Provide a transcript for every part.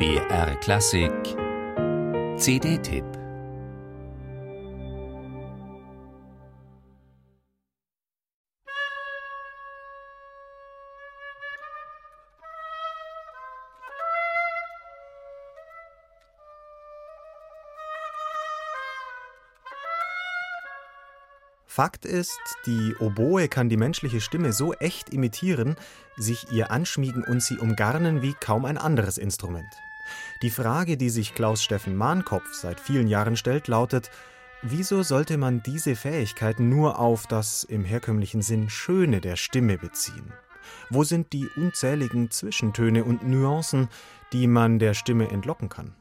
BR Klassik CD-Tipp Fakt ist, die Oboe kann die menschliche Stimme so echt imitieren, sich ihr anschmiegen und sie umgarnen wie kaum ein anderes Instrument. Die Frage, die sich Klaus Steffen Mahnkopf seit vielen Jahren stellt, lautet, wieso sollte man diese Fähigkeiten nur auf das im herkömmlichen Sinn Schöne der Stimme beziehen? Wo sind die unzähligen Zwischentöne und Nuancen, die man der Stimme entlocken kann?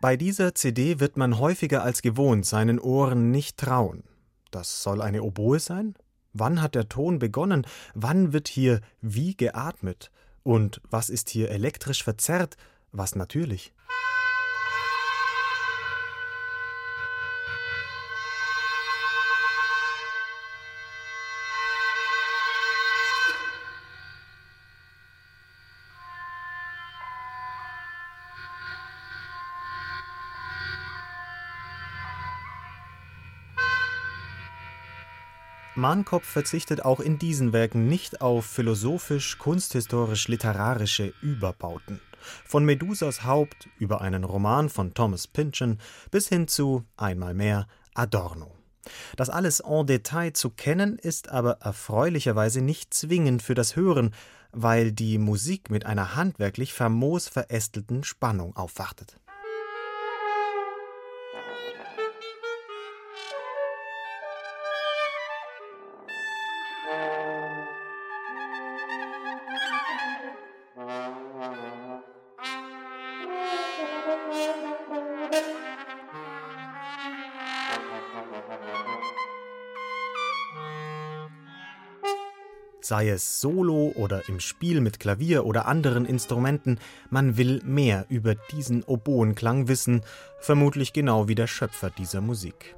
Bei dieser CD wird man häufiger als gewohnt seinen Ohren nicht trauen. Das soll eine Oboe sein? Wann hat der Ton begonnen? Wann wird hier wie geatmet? Und was ist hier elektrisch verzerrt? Was natürlich? Mahnkopf verzichtet auch in diesen Werken nicht auf philosophisch, kunsthistorisch, literarische Überbauten. Von Medusas Haupt über einen Roman von Thomas Pynchon bis hin zu einmal mehr Adorno. Das alles en Detail zu kennen, ist aber erfreulicherweise nicht zwingend für das Hören, weil die Musik mit einer handwerklich famos verästelten Spannung aufwartet. Sei es solo oder im Spiel mit Klavier oder anderen Instrumenten, man will mehr über diesen Oboenklang wissen, vermutlich genau wie der Schöpfer dieser Musik.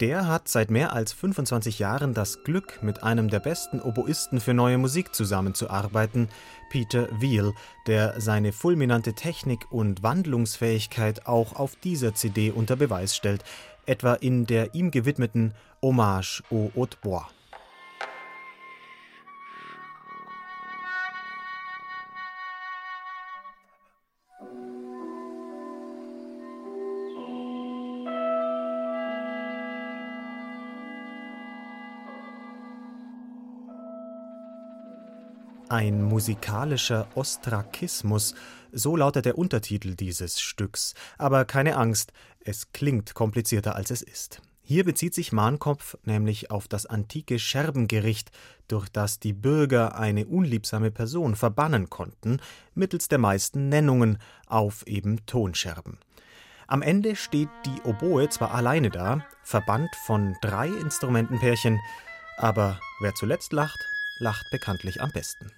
Der hat seit mehr als 25 Jahren das Glück, mit einem der besten Oboisten für neue Musik zusammenzuarbeiten, Peter Veal, der seine fulminante Technik und Wandlungsfähigkeit auch auf dieser CD unter Beweis stellt, etwa in der ihm gewidmeten Hommage au Hautbois. Ein musikalischer Ostrakismus, so lautet der Untertitel dieses Stücks. Aber keine Angst, es klingt komplizierter als es ist. Hier bezieht sich Mahnkopf nämlich auf das antike Scherbengericht, durch das die Bürger eine unliebsame Person verbannen konnten, mittels der meisten Nennungen auf eben Tonscherben. Am Ende steht die Oboe zwar alleine da, verbannt von drei Instrumentenpärchen, aber wer zuletzt lacht, lacht bekanntlich am besten.